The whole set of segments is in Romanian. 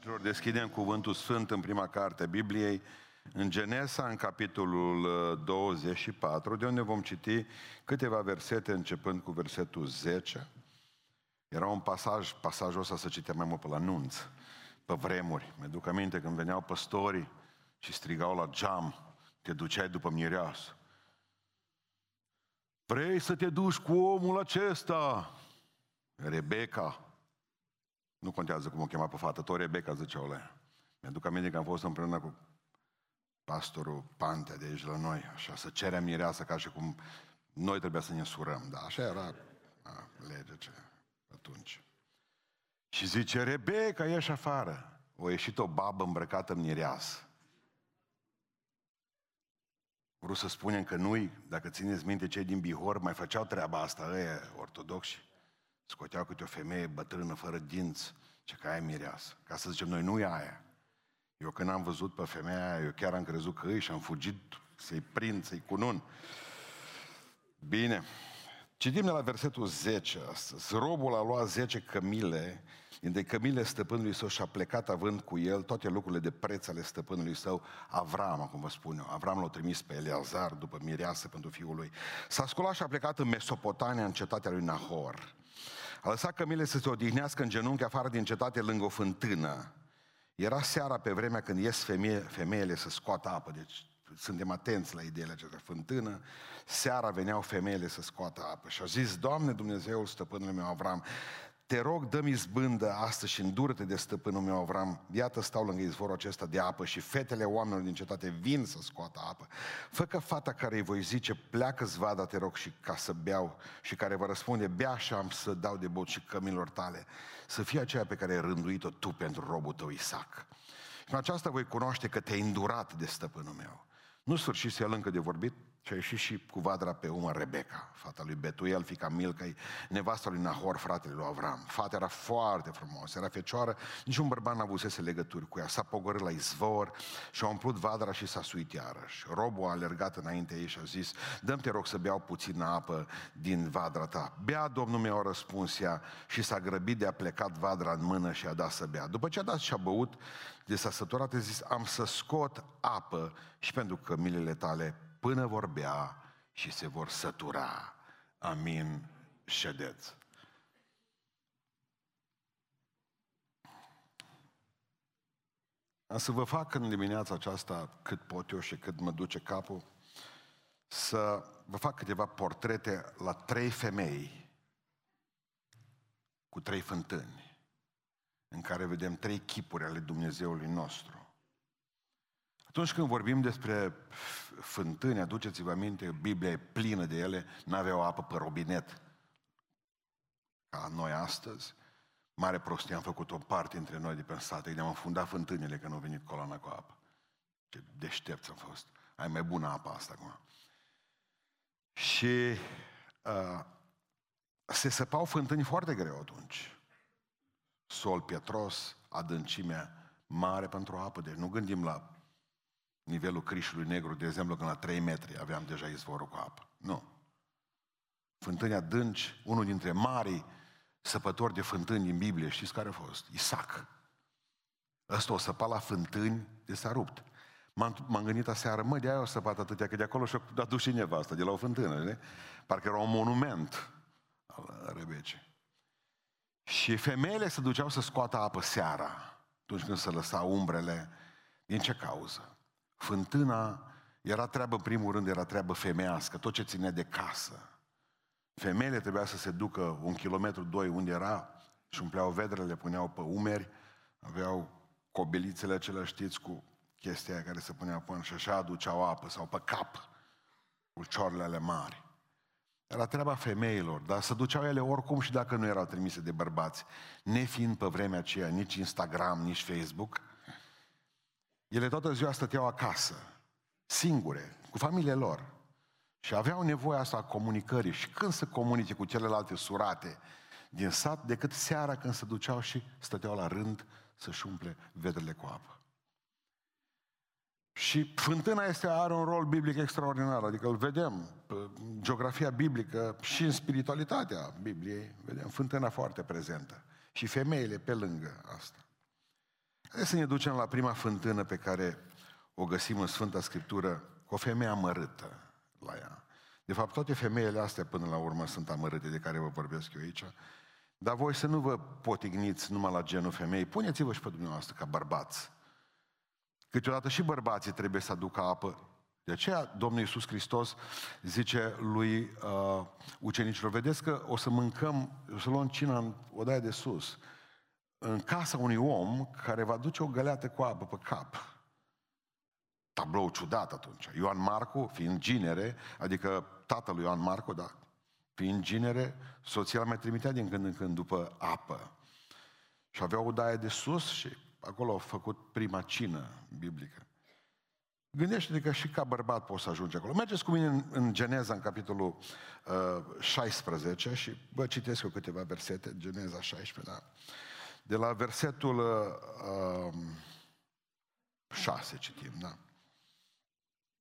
Dragilor, deschidem cuvântul Sfânt în prima carte a Bibliei, în Genesa, în capitolul uh, 24, de unde vom citi câteva versete, începând cu versetul 10. Era un pasaj, pasajul ăsta să citea mai mult pe la nunț, pe vremuri. Mi-aduc aminte când veneau păstorii și strigau la geam, te duceai după mireasă. Vrei să te duci cu omul acesta? Rebecca, nu contează cum o chema pe fată, tot Rebecca ziceau la ea. Mi-aduc aminte că am fost împreună cu pastorul Pantea de aici la noi, așa, să cerem mireasă ca și cum noi trebuia să ne surăm, da, așa era a, legea ce atunci. Și zice, Rebecca, ieși afară. O ieșit o babă îmbrăcată în mireasă. Vreau să spunem că noi, dacă țineți minte, cei din Bihor mai făceau treaba asta, ăia ortodoxi. Scoteau câte o femeie bătrână, fără dinți, ce ca aia mireasă. Ca să zicem, noi nu e aia. Eu când am văzut pe femeia aia, eu chiar am crezut că îi și am fugit să-i prind, să-i cunun. Bine. Citim de la versetul 10 astăzi. Robul a luat 10 cămile, dintre cămile stăpânului său și a plecat având cu el toate lucrurile de preț ale stăpânului său, Avram, cum vă spun eu. Avram l-a trimis pe Eleazar după mireasă pentru fiul lui. S-a sculat și a plecat în Mesopotamia, în cetatea lui Nahor. A lăsat cămile să se odihnească în genunchi afară din cetate lângă o fântână. Era seara pe vremea când ies femeie, femeile să scoată apă, deci suntem atenți la ideile acestea, fântână, seara veneau femeile să scoată apă și au zis, Doamne Dumnezeul stăpânului meu Avram, te rog, dă-mi izbândă astăzi și îndură-te de stăpânul meu Avram. Iată stau lângă izvorul acesta de apă și fetele oamenilor din cetate vin să scoată apă. Fă că fata care îi voi zice, pleacă zvada, te rog, și ca să beau, și care va răspunde, bea și am să dau de bot și cămilor tale, să fie aceea pe care ai rânduit-o tu pentru robul tău Isaac. Și în aceasta voi cunoaște că te-ai îndurat de stăpânul meu. Nu sfârșise el încă de vorbit, și a ieșit și cu vadra pe umăr Rebecca, fata lui Betuel, fica Milca, nevasta lui Nahor, fratele lui Avram. Fata era foarte frumoasă, era fecioară, niciun bărbat n-a avusese legături cu ea. S-a pogorât la izvor și a umplut vadra și s-a suit iarăși. Robul a alergat înainte ei și a zis, dă-mi te rog să beau puțină apă din vadra ta. Bea, domnul meu, a răspuns ea și s-a grăbit de a plecat vadra în mână și a dat să bea. După ce a dat și a băut, de s-a săturat, a zis, am să scot apă și pentru că milele tale până vor bea și se vor sătura. Amin. Ședeți. Am să vă fac în dimineața aceasta, cât pot eu și cât mă duce capul, să vă fac câteva portrete la trei femei cu trei fântâni, în care vedem trei chipuri ale Dumnezeului nostru. Atunci când vorbim despre fântâni, aduceți-vă aminte, Biblia e plină de ele, n-aveau apă pe robinet. Ca noi astăzi, mare prostie am făcut o parte între noi de pe sate, ne-am înfundat fântânile când au venit coloana cu apă. Ce deștepți am fost. Ai mai bună apa asta acum. Și uh, se săpau fântâni foarte greu atunci. Sol pietros, adâncimea mare pentru apă, deci nu gândim la nivelul Crișului Negru, de exemplu, când la 3 metri aveam deja izvorul cu apă. Nu. Fântâni adânci, unul dintre marii săpători de fântâni din Biblie, știți care a fost? Isaac. Ăsta o săpa la fântâni de s-a rupt. M-am, m-am gândit aseară, mă, de-aia o săpat atâtea, că de acolo și-a adus și nevastă, de la o fântână, ne? Parcă era un monument al Rebece. Și femeile se duceau să scoată apă seara, atunci când se lăsa umbrele. Din ce cauză? Fântâna era treabă, în primul rând, era treabă femeiască, tot ce ținea de casă. Femeile trebuia să se ducă un kilometru, doi, unde era, și umpleau vedrele, le puneau pe umeri, aveau cobelițele acelea, știți, cu chestia aia care se punea până și așa aduceau apă, sau pe cap, cu ciorlele mari. Era treaba femeilor, dar se duceau ele oricum și dacă nu erau trimise de bărbați. Nefiind pe vremea aceea nici Instagram, nici Facebook, ele toată ziua stăteau acasă, singure, cu familiile lor. Și aveau nevoie asta a comunicării. Și când să comunice cu celelalte surate din sat, decât seara când se duceau și stăteau la rând să-și umple vedrele cu apă. Și fântâna este, are un rol biblic extraordinar, adică îl vedem în geografia biblică și în spiritualitatea Bibliei, vedem fântâna foarte prezentă. Și femeile pe lângă asta. Haideți să ne ducem la prima fântână pe care o găsim în Sfânta Scriptură, cu o femeie amărâtă la ea. De fapt, toate femeile astea până la urmă sunt amărâte de care vă vorbesc eu aici. Dar voi să nu vă potigniți numai la genul femei, puneți-vă și pe dumneavoastră ca bărbați. Câteodată și bărbații trebuie să aducă apă. De aceea Domnul Iisus Hristos zice lui uh, ucenicilor, vedeți că o să mâncăm, o să luăm cina în odaia de sus, în casa unui om care va duce o găleată cu apă pe cap. Tablou ciudat atunci. Ioan Marcu, fiind ginere, adică tatălui Ioan Marcu, da, fiind ginere, soția mai trimitea din când în când după apă. Și avea o daie de sus și acolo au făcut prima cină biblică. Gândește-te că și ca bărbat poți să ajungi acolo. Mergeți cu mine în, în Geneza, în capitolul uh, 16 și vă citesc eu câteva versete, Geneza 16, da? De la versetul uh, 6 citim, da?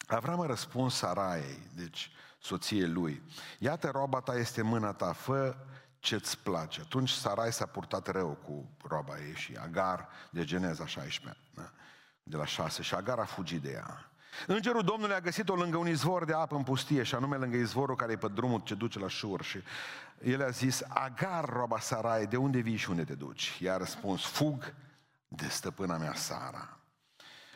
Avram a răspuns Saraiei, deci soției lui, iată roba ta este mâna ta, fă ce-ți place. Atunci Sarai s-a purtat rău cu roba ei și Agar, de Geneza 16, da? de la 6, și Agar a fugit de ea. Îngerul Domnului a găsit-o lângă un izvor de apă în pustie, și anume lângă izvorul care e pe drumul ce duce la Șur. Și el a zis, Agar, roba Sarai, de unde vii și unde te duci? Ea a răspuns, fug de stăpâna mea Sara.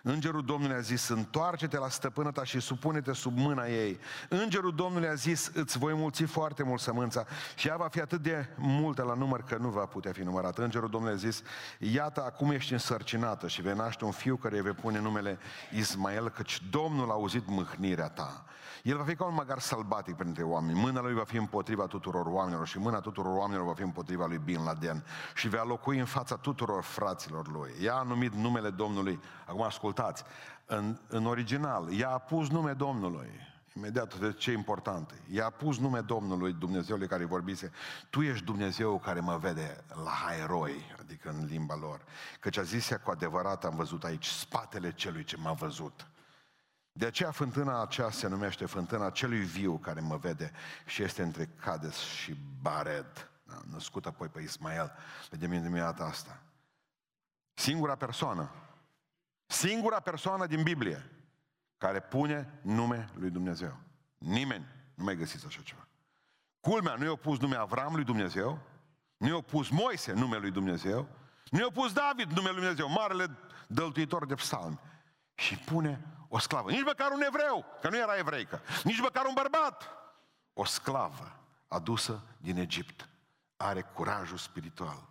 Îngerul Domnului a zis, întoarce-te la stăpână ta și supune-te sub mâna ei. Îngerul Domnului a zis, îți voi mulți foarte mult sămânța și ea va fi atât de multă la număr că nu va putea fi numărată. Îngerul Domnului a zis, iată, acum ești însărcinată și vei naște un fiu care îi vei pune numele Ismael, căci Domnul a auzit mâhnirea ta. El va fi ca un măgar sălbatic printre oameni. Mâna lui va fi împotriva tuturor oamenilor și mâna tuturor oamenilor va fi împotriva lui Bin Laden și va locui în fața tuturor fraților lui. Ea a numit numele Domnului. Acum ascultați, în, în original, ea a pus nume Domnului. Imediat, de ce e important? Ea a pus nume Domnului, Dumnezeului care vorbise, Tu ești Dumnezeu care mă vede la haeroi, adică în limba lor. Căci a zis ea cu adevărat, am văzut aici spatele celui ce m-a văzut. De aceea fântâna aceea se numește fântâna celui viu care mă vede și este între Cades și Bared. Da, născut apoi pe Ismael. Vedem în dimineața asta. Singura persoană, singura persoană din Biblie care pune nume lui Dumnezeu. Nimeni nu mai găsiți așa ceva. Culmea, nu i-a pus nume Avram lui Dumnezeu, nu i-a pus Moise numele lui Dumnezeu, nu i-a pus David numele lui Dumnezeu, marele dăltuitor de psalmi. Și pune o sclavă. Nici măcar un evreu, că nu era evreică. Nici măcar un bărbat. O sclavă adusă din Egipt are curajul spiritual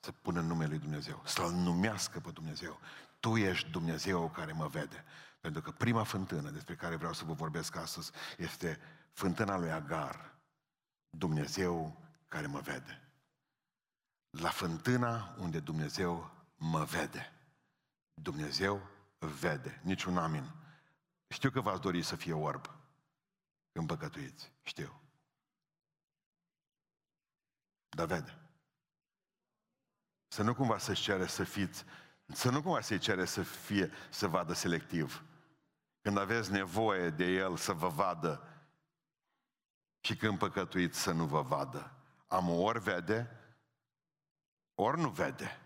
să pună numele lui Dumnezeu, să-L numească pe Dumnezeu. Tu ești Dumnezeu care mă vede. Pentru că prima fântână despre care vreau să vă vorbesc astăzi este fântâna lui Agar. Dumnezeu care mă vede. La fântâna unde Dumnezeu mă vede. Dumnezeu vede, niciun amin. Știu că v-ați dori să fie orb când păcătuiți, știu. Dar vede. Să nu cumva să-și cere să fiți, să nu cumva să-i cere să fie, să vadă selectiv. Când aveți nevoie de el să vă vadă și când păcătuiți să nu vă vadă. Am ori vede, ori nu vede.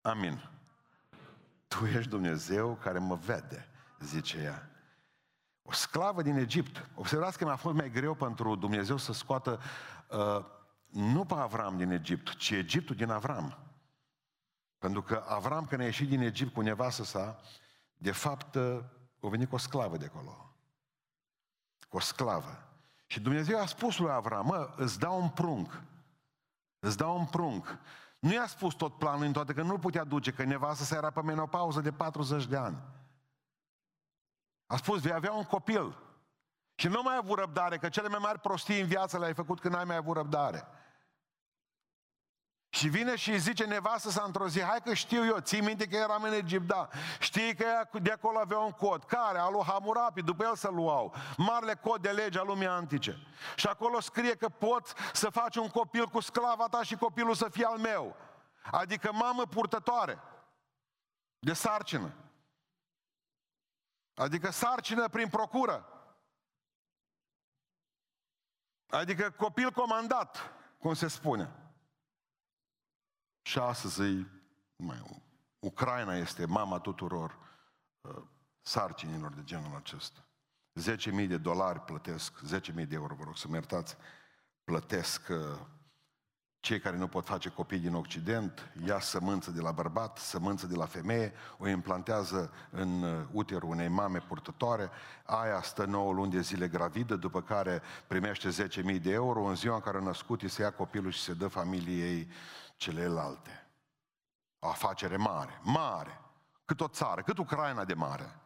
Amin. Tu ești Dumnezeu care mă vede, zice ea. O sclavă din Egipt. Observați că mi-a fost mai greu pentru Dumnezeu să scoată uh, nu pe Avram din Egipt, ci Egiptul din Avram. Pentru că Avram, când a ieșit din Egipt cu nevastă sa, de fapt, uh, a venit cu o sclavă de acolo. Cu o sclavă. Și Dumnezeu a spus lui Avram, mă, îți dau un prunc. Îți dau un prunc. Nu i-a spus tot planul în toate, că nu-l putea duce, că nevastă sa era pe menopauză de 40 de ani. A spus, vei avea un copil. Și nu mai ai avut răbdare, că cele mai mari prostii în viață le-ai făcut când n-ai mai avut răbdare. Și vine și îi zice nevastă să într-o zi, hai că știu eu, ții minte că eram în Egipt, da. Știi că de acolo avea un cod. Care? Al lui Hamurapi, după el să luau. Marele cod de lege al lumii antice. Și acolo scrie că pot să faci un copil cu sclava ta și copilul să fie al meu. Adică mamă purtătoare de sarcină. Adică sarcină prin procură. Adică copil comandat, cum se spune. Și astăzi e mai Ucraina este mama tuturor uh, sarcinilor de genul acesta. 10.000 de dolari plătesc, 10.000 de euro, vă rog să mă iertați, plătesc uh, cei care nu pot face copii din Occident, ia sămânță de la bărbat, sămânță de la femeie, o implantează în uh, uterul unei mame purtătoare, aia stă 9 luni de zile gravidă, după care primește 10.000 de euro, în ziua în care a născut, îi se ia copilul și se dă familiei celelalte. O afacere mare, mare, cât o țară, cât Ucraina de mare.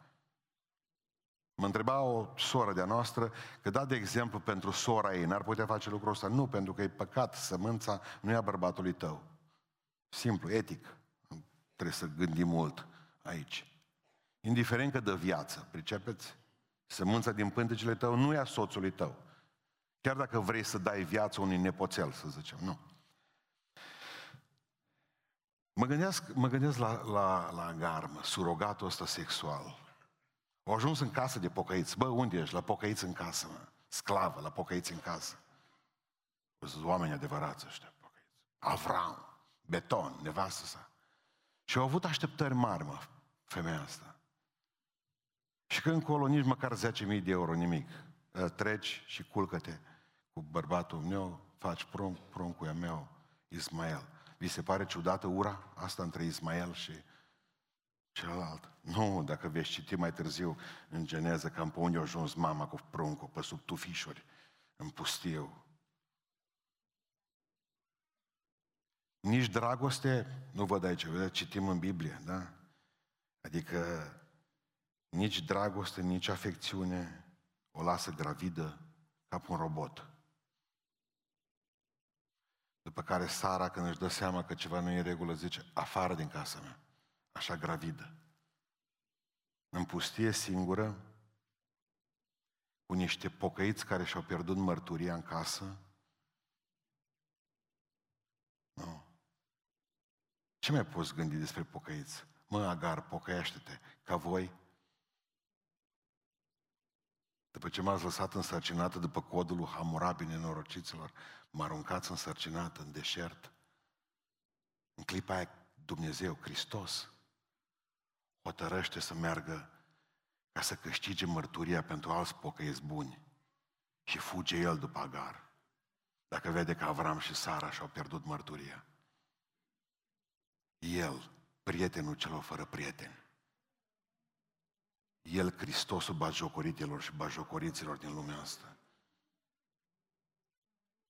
Mă întreba o soră de-a noastră că da de exemplu pentru sora ei, n-ar putea face lucrul ăsta? Nu, pentru că e păcat, sămânța nu e a bărbatului tău. Simplu, etic. Trebuie să gândim mult aici. Indiferent că dă viață, pricepeți? Sămânța din pântecele tău nu e a soțului tău. Chiar dacă vrei să dai viață unui nepoțel, să zicem, nu. Mă gândesc, mă gândesc la, la, la garmă, surogatul ăsta sexual. Au ajuns în casă de pocăiți. Bă, unde ești? La pocăiți în casă, mă. Sclavă, la pocăiți în casă. Sunt oameni adevărați ăștia, pocăiți. Avram, beton, nevastă sa. Și au avut așteptări mari, mă, femeia asta. Și când încolo nici măcar 10.000 de euro, nimic. Ă, treci și culcă-te cu bărbatul meu, faci prunc, pruncul meu, Ismael. Vi se pare ciudată ura asta între Ismael și celălalt. Nu, dacă veți citi mai târziu în Geneză, cam pe unde a ajuns mama cu pruncul, pe sub tufișuri, în pustiu. Nici dragoste, nu văd aici, văd, citim în Biblie, da? Adică nici dragoste, nici afecțiune o lasă gravidă ca pe un robot. După care Sara, când își dă seama că ceva nu e în regulă, zice, afară din casa mea așa gravidă. În pustie singură, cu niște pocăiți care și-au pierdut mărturia în casă. Nu. Ce mai poți gândi despre pocăiți? Mă, Agar, pocăiește-te, ca voi. După ce m-ați lăsat însărcinată după codul lui Hammurabi nenorociților, mă aruncați însărcinată în deșert. În clipa aia Dumnezeu, Hristos, hotărăște să meargă ca să câștige mărturia pentru alți pocăiți buni. Și fuge el după Agar. Dacă vede că Avram și Sara și-au pierdut mărturia. El, prietenul celor fără prieteni. El, Hristosul bajocoritelor și bajocoriților din lumea asta.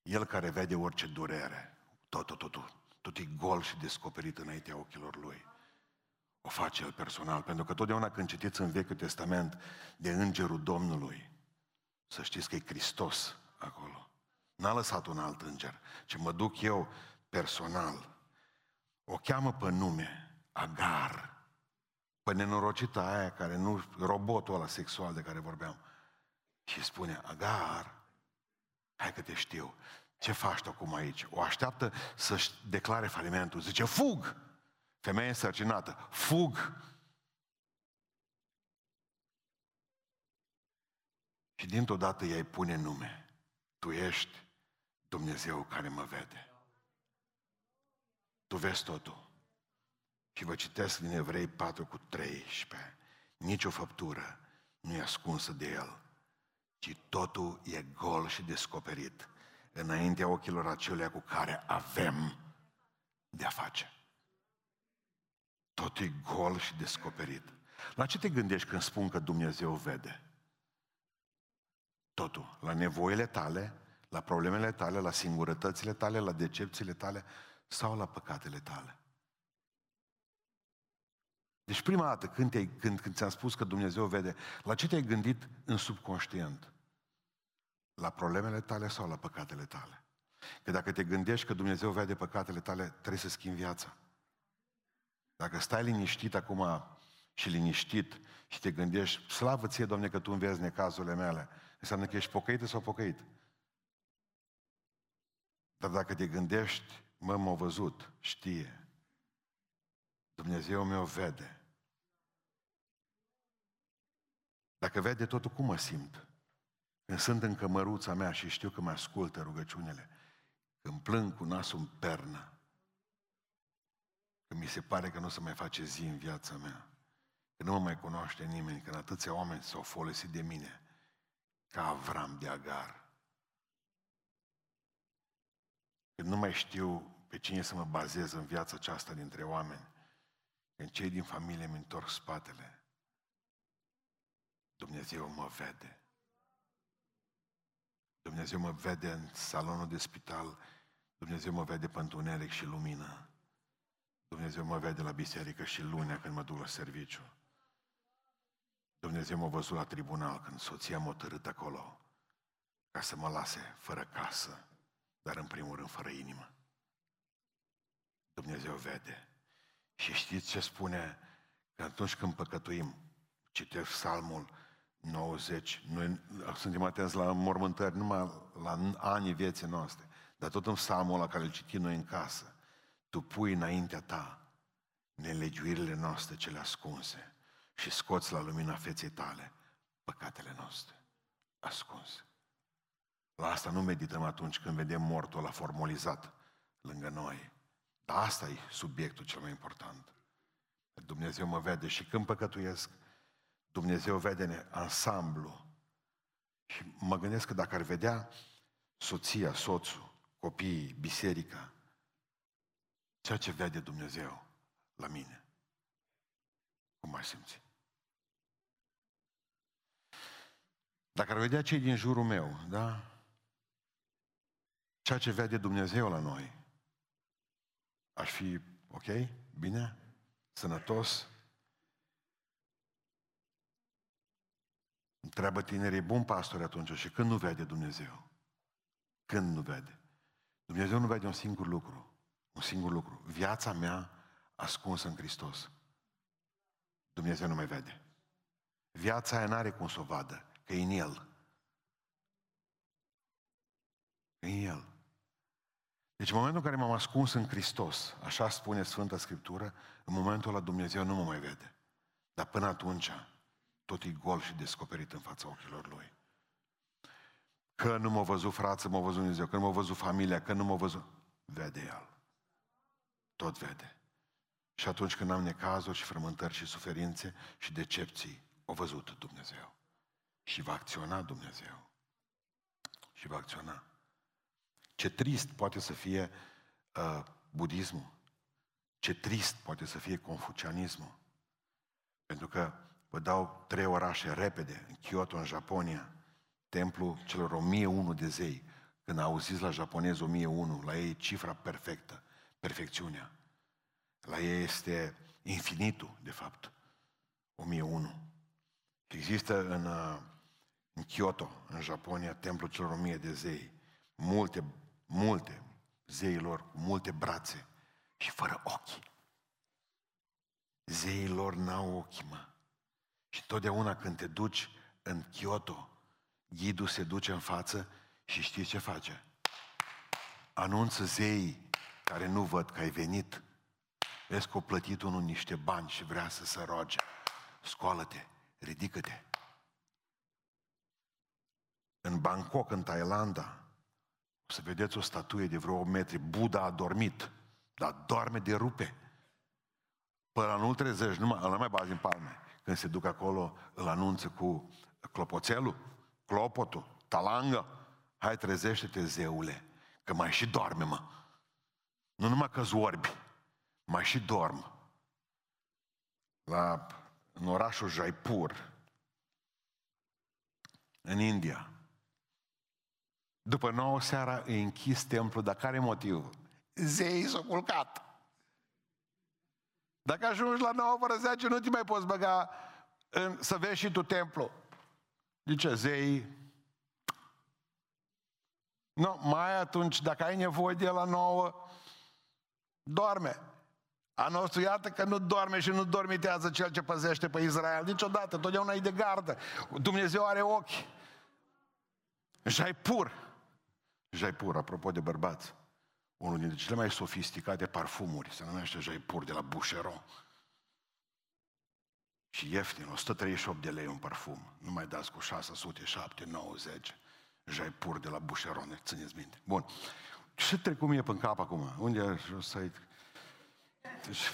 El care vede orice durere, tot, tot, tot, tot, tot e gol și descoperit înaintea ochilor lui o face el personal. Pentru că totdeauna când citiți în Vechiul Testament de Îngerul Domnului, să știți că e Hristos acolo. N-a lăsat un alt înger, ci mă duc eu personal. O cheamă pe nume, Agar, pe nenorocita aia care nu, robotul ăla sexual de care vorbeam. Și spune, Agar, hai că te știu, ce faci tu acum aici? O așteaptă să-și declare falimentul. Zice, fug! Femeie însărcinată, fug! Și dintr-o dată ea îi pune nume. Tu ești Dumnezeu care mă vede. Tu vezi totul. Și vă citesc din Evrei 4 cu 13. Nici o făptură nu e ascunsă de el, ci totul e gol și descoperit înaintea ochilor acelea cu care avem de-a face. Tot e gol și descoperit. La ce te gândești când spun că Dumnezeu vede? Totul. La nevoile tale, la problemele tale, la singurătățile tale, la decepțiile tale sau la păcatele tale. Deci prima dată când, te când, când ți-am spus că Dumnezeu vede, la ce te-ai gândit în subconștient? La problemele tale sau la păcatele tale? Că dacă te gândești că Dumnezeu vede păcatele tale, trebuie să schimbi viața. Dacă stai liniștit acum și liniștit și te gândești, slavă ție, Doamne, că Tu înveți necazurile mele, înseamnă că ești pocăit sau pocăit. Dar dacă te gândești, mă, m-a văzut, știe. Dumnezeu meu vede. Dacă vede totul, cum mă simt? Când sunt în cămăruța mea și știu că mă ascultă rugăciunile, când plâng cu nasul în pernă, că mi se pare că nu se mai face zi în viața mea, că nu mă mai cunoaște nimeni, că atâția oameni s-au folosit de mine, ca Avram de Agar. Când nu mai știu pe cine să mă bazez în viața aceasta dintre oameni, când cei din familie mi întorc spatele, Dumnezeu mă vede. Dumnezeu mă vede în salonul de spital, Dumnezeu mă vede pe întuneric și lumină. Dumnezeu mă vede la biserică și lunea când mă duc la serviciu. Dumnezeu m-a văzut la tribunal când soția m-a tărât acolo ca să mă lase fără casă, dar în primul rând fără inimă. Dumnezeu vede. Și știți ce spune? Că atunci când păcătuim, citesc psalmul 90, noi suntem atenți la mormântări numai la anii vieții noastre, dar tot în psalmul ăla care îl citim noi în casă, tu pui înaintea ta nelegiuirile noastre cele ascunse și scoți la lumina feței tale păcatele noastre ascunse. La asta nu medităm atunci când vedem mortul la formalizat lângă noi. Dar asta e subiectul cel mai important. Dumnezeu mă vede și când păcătuiesc, Dumnezeu vede ansamblu. Și mă gândesc că dacă ar vedea soția, soțul, copiii, biserica, ceea ce vede Dumnezeu la mine, cum mai simți? Dacă ar vedea cei din jurul meu, da? Ceea ce vede Dumnezeu la noi, aș fi ok, bine, sănătos, Întreabă tinerii, bun pastor atunci, și când nu vede Dumnezeu? Când nu vede? Dumnezeu nu vede un singur lucru. Un singur lucru. Viața mea ascunsă în Hristos. Dumnezeu nu mai vede. Viața aia n-are cum să o vadă, că e în El. E în El. Deci în momentul în care m-am ascuns în Hristos, așa spune Sfânta Scriptură, în momentul ăla Dumnezeu nu mă mai vede. Dar până atunci, tot e gol și descoperit în fața ochilor lui. Că nu m-a văzut frață, m-a văzut Dumnezeu, că nu m-a văzut familia, că nu m-a văzut... Vede El. Tot vede. Și atunci când am necazuri și frământări și suferințe și decepții, o văzut Dumnezeu. Și va acționa Dumnezeu. Și va acționa. Ce trist poate să fie uh, budismul. Ce trist poate să fie confucianismul. Pentru că Vă dau trei orașe repede. În Kyoto, în Japonia, templul celor 1001 de zei. Când auziți la japonez 1001, la ei e cifra perfectă, perfecțiunea. La ei este infinitul, de fapt. 1001. Există în, uh, în Kyoto, în Japonia, templul celor 1000 de zei. Multe, multe zeilor, multe brațe și fără ochi. Zeilor n-au ochi, mă. Și totdeauna când te duci în Kyoto, ghidul se duce în față și știi ce face? Anunță zeii care nu văd că ai venit. Vezi că o plătit unul niște bani și vrea să se roage. Scoală-te, ridică-te. În Bangkok, în Thailanda, o să vedeți o statuie de vreo 8 metri. Buddha a dormit, dar doarme de rupe. Până la nu trezești, nu mai, nu mai bagi în palme când se duc acolo, îl anunță cu clopoțelul, clopotul, talangă. Hai, trezește-te, zeule, că mai și doarme, mă. Nu numai că orbi, mai și dorm. La, în orașul Jaipur, în India. După nouă seara e închis templul, dar care motiv? Zeii s-au culcat. Dacă ajungi la 9 fără 10, nu te mai poți băga în, să vezi și tu templu. Zice, zei, nu, mai atunci, dacă ai nevoie de la nouă, doarme. A nostru, iată că nu doarme și nu dormitează cel ce păzește pe Israel. Niciodată, totdeauna e de gardă. Dumnezeu are ochi. Jaipur. Jaipur, apropo de bărbați unul dintre cele mai sofisticate parfumuri, se numește Jaipur de la Boucheron. Și ieftin, 138 de lei un parfum. Nu mai dați cu 600, 7, 90. Jaipur de la Boucheron, țineți minte. Bun. Ce trec cum e pe cap acum? Unde să Deci,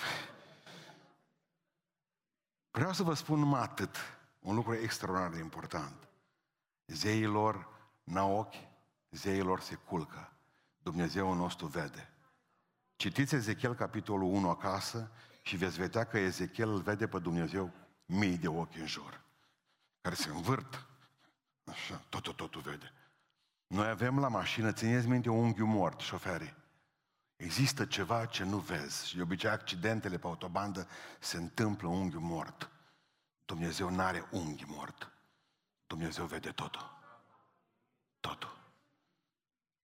vreau să vă spun numai atât. Un lucru extraordinar de important. Zeilor n-au ochi, zeilor se culcă. Dumnezeu nostru vede. Citiți Ezechiel capitolul 1 acasă și veți vedea că Ezechiel îl vede pe Dumnezeu mii de ochi în jur, care se învârt. Așa, totul, totul vede. Noi avem la mașină, țineți minte, un unghiul mort, șoferii. Există ceva ce nu vezi și de obicei accidentele pe autobandă se întâmplă unghiul mort. Dumnezeu nu are unghi mort. Dumnezeu vede totul. Totul.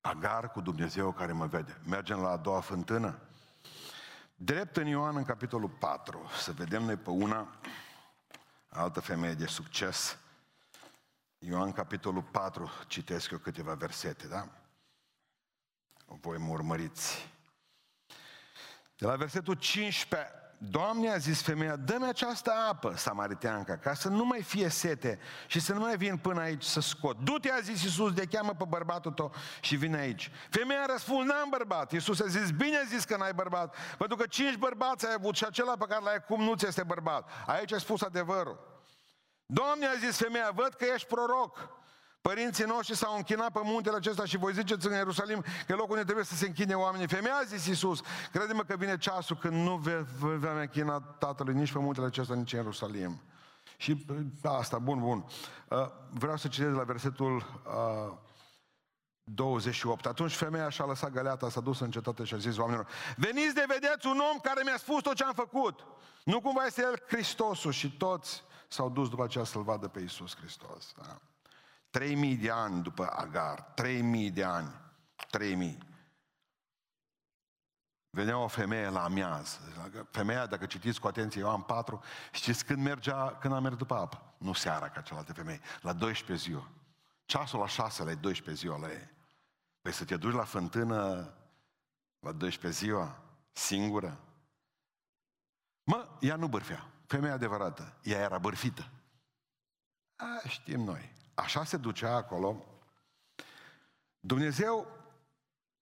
Agar cu Dumnezeu care mă vede. Mergem la a doua fântână. Drept în Ioan, în capitolul 4, să vedem noi pe una, altă femeie de succes. Ioan, capitolul 4, citesc eu câteva versete, da? Voi mă urmăriți. De la versetul 15, Doamne, a zis femeia, dă-mi această apă, samariteanca, ca să nu mai fie sete și să nu mai vin până aici să scot. Du-te, a zis Iisus, de cheamă pe bărbatul tău și vine aici. Femeia a răspuns, n-am bărbat. Iisus a zis, bine a zis că n-ai bărbat, pentru că cinci bărbați ai avut și acela pe care l-ai acum nu ți este bărbat. Aici a spus adevărul. Doamne, a zis femeia, văd că ești proroc. Părinții noștri s-au închinat pe muntele acesta și voi ziceți în Ierusalim că locul unde trebuie să se închine oamenii. Femeia a zis Iisus, crede-mă că vine ceasul când nu vei mai închina Tatălui nici pe muntele acesta, nici în Ierusalim. Și asta, bun, bun. Uh, vreau să citesc la versetul 28. Uh, Atunci femeia și-a lăsat găleata, s-a dus în cetate și a zis oamenilor, veniți de vedeți un om care mi-a spus tot ce am făcut. Nu cumva este el Hristosul și toți s-au dus după aceea să-L vadă pe Iisus Hristos. Da? 3000 de ani după Agar, 3000 de ani, 3000. Venea o femeie la amiază. Femeia, dacă citiți cu atenție Ioan 4, știți când mergea, când a mers după apă? Nu seara ca celelalte femei, la 12 ziua. Ceasul la 6 la 12 ziua la ei. Păi să te duci la fântână la 12 ziua, singură. Mă, ea nu bârfea. Femeia adevărată. Ea era bârfită. A, știm noi. Așa se ducea acolo. Dumnezeu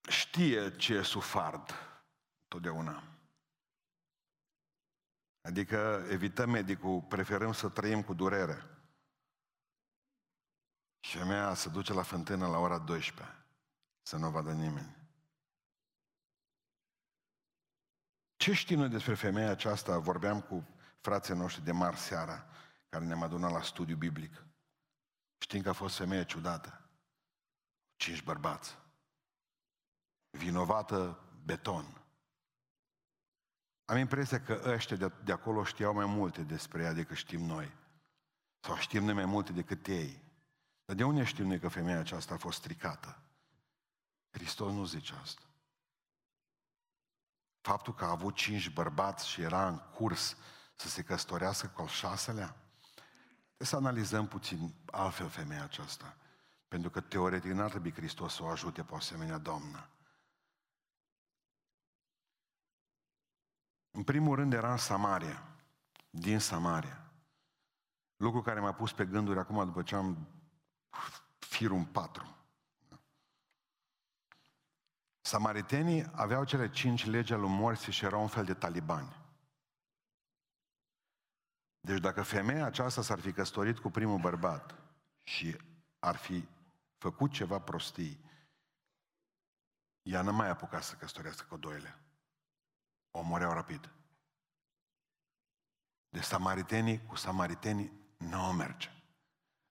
știe ce e sufard totdeauna. Adică evităm medicul, preferăm să trăim cu durere. Și mea se duce la fântână la ora 12, să nu vadă nimeni. Ce știm noi despre femeia aceasta? Vorbeam cu frații noștri de mari seara, care ne-am adunat la studiu biblic. Știm că a fost femeie ciudată. Cinci bărbați. Vinovată beton. Am impresia că ăștia de, de acolo știau mai multe despre ea decât știm noi. Sau știm noi mai multe decât ei. Dar de unde știm noi că femeia aceasta a fost stricată? Hristos nu zice asta. Faptul că a avut cinci bărbați și era în curs să se căsătorească cu al șaselea, să analizăm puțin altfel femeia aceasta. Pentru că teoretic n-ar trebui Hristos să o ajute pe o asemenea doamnă. În primul rând era în Samaria, din Samaria. Lucru care m-a pus pe gânduri acum după ce am firul în patru. Samaritenii aveau cele cinci legi ale morții și erau un fel de talibani. Deci dacă femeia aceasta s-ar fi căsătorit cu primul bărbat și ar fi făcut ceva prostii, ea nu mai apuca să căsătorească cu doile. O moreau rapid. De samaritenii cu samaritenii nu o merge.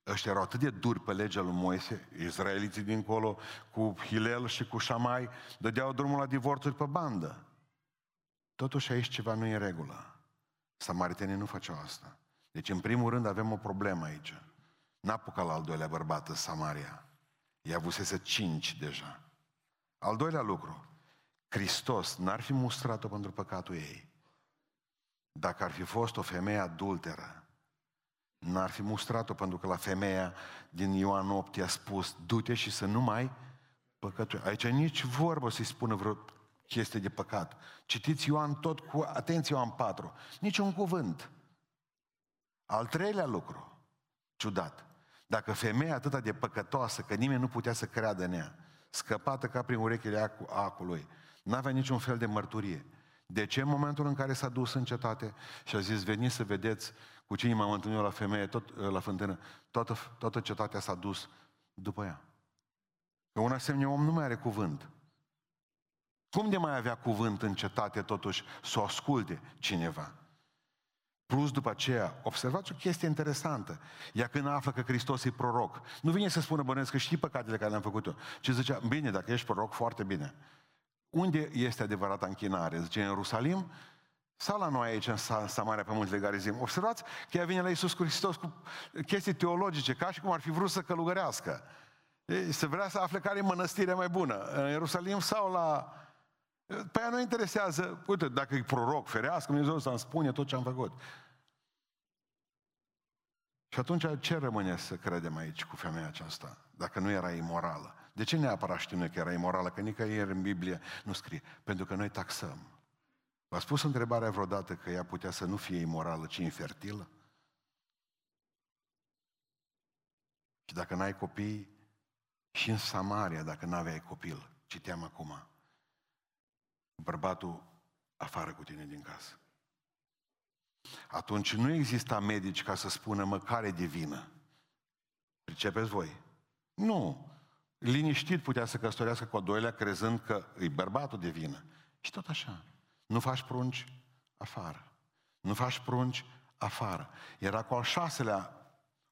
Ăștia erau atât de duri pe legea lui Moise, izraeliții dincolo, cu Hilel și cu Șamai, dădeau drumul la divorțuri pe bandă. Totuși aici ceva nu e în regulă. Samaritenii nu făceau asta. Deci, în primul rând, avem o problemă aici. N-a apucat la al doilea bărbat în Samaria. Ea avusese cinci deja. Al doilea lucru, Hristos n-ar fi mustrat-o pentru păcatul ei. Dacă ar fi fost o femeie adulteră, n-ar fi mustrat-o pentru că la femeia din Ioan 8 i-a spus, du-te și să nu mai păcătuiești. Aici nici vorbă să-i spună vreo chestie de păcat. Citiți Ioan tot cu atenție Ioan 4. Nici un cuvânt. Al treilea lucru, ciudat, dacă femeia atâta de păcătoasă că nimeni nu putea să creadă în ea, scăpată ca prin urechile acului, n-avea niciun fel de mărturie, De ce în momentul în care s-a dus în cetate și a zis, veniți să vedeți cu cine m-am întâlnit la femeie, tot, la fântână, toată, toată cetatea s-a dus după ea. Că un asemenea om nu mai are cuvânt. Cum de mai avea cuvânt în cetate totuși să o asculte cineva? Plus după aceea, observați o chestie interesantă. Ea când află că Hristos e proroc, nu vine să spună bănesc că știi păcatele care le-am făcut eu, ci zicea, bine, dacă ești proroc, foarte bine. Unde este adevărata închinare? Zice, în Ierusalim sau la noi aici, în Samaria, pe muntele Garizim? Observați că ea vine la Iisus Hristos cu chestii teologice, ca și cum ar fi vrut să călugărească. Se vrea să afle care e mănăstirea mai bună, în Ierusalim sau la... Pe aia nu interesează, uite, dacă e proroc, ferească Dumnezeu să-mi spune tot ce am făcut. Și atunci ce rămâne să credem aici cu femeia aceasta, dacă nu era imorală? De ce neapărat știm noi că era imorală? Că nicăieri în Biblie nu scrie. Pentru că noi taxăm. V-a spus întrebarea vreodată că ea putea să nu fie imorală, ci infertilă? Și dacă n-ai copii, și în Samaria, dacă n-aveai copil, citeam acum, bărbatul afară cu tine din casă. Atunci nu exista medici ca să spună mă care de vină. Pricepeți voi? Nu. Liniștit putea să căsătorească cu a doilea crezând că îi bărbatul de vină. Și tot așa. Nu faci prunci afară. Nu faci prunci afară. Era cu al șaselea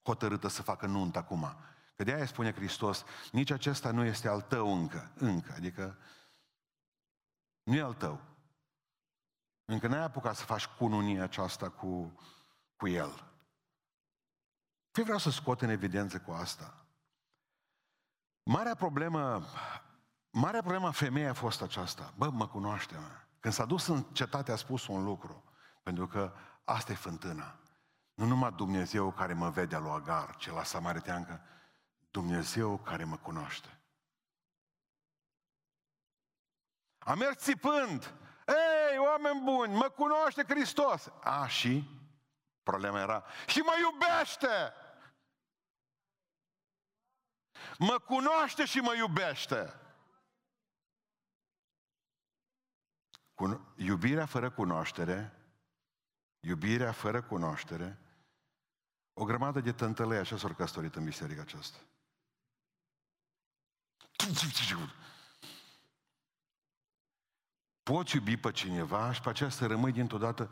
hotărâtă să facă nuntă acum. Că de aia spune Hristos, nici acesta nu este al tău încă. Încă. Adică nu e al tău. Încă n-ai apucat să faci cununia aceasta cu, cu el. Ce vreau să scot în evidență cu asta? Marea problemă, marea problemă a femeii a fost aceasta. Bă, mă cunoaște, mă. Când s-a dus în cetate a spus un lucru. Pentru că asta e fântâna. Nu numai Dumnezeu care mă vede lui Agar, ce la Samariteancă, Dumnezeu care mă cunoaște. A mers țipând, ei, oameni buni, mă cunoaște Hristos. A, și? Problema era, și mă iubește! Mă cunoaște și mă iubește. Iubirea fără cunoaștere, iubirea fără cunoaștere, o grămadă de tântălăi așa s-au căsătorit în biserica aceasta. Poți iubi pe cineva și pe aceea să rămâi dintr-o dată,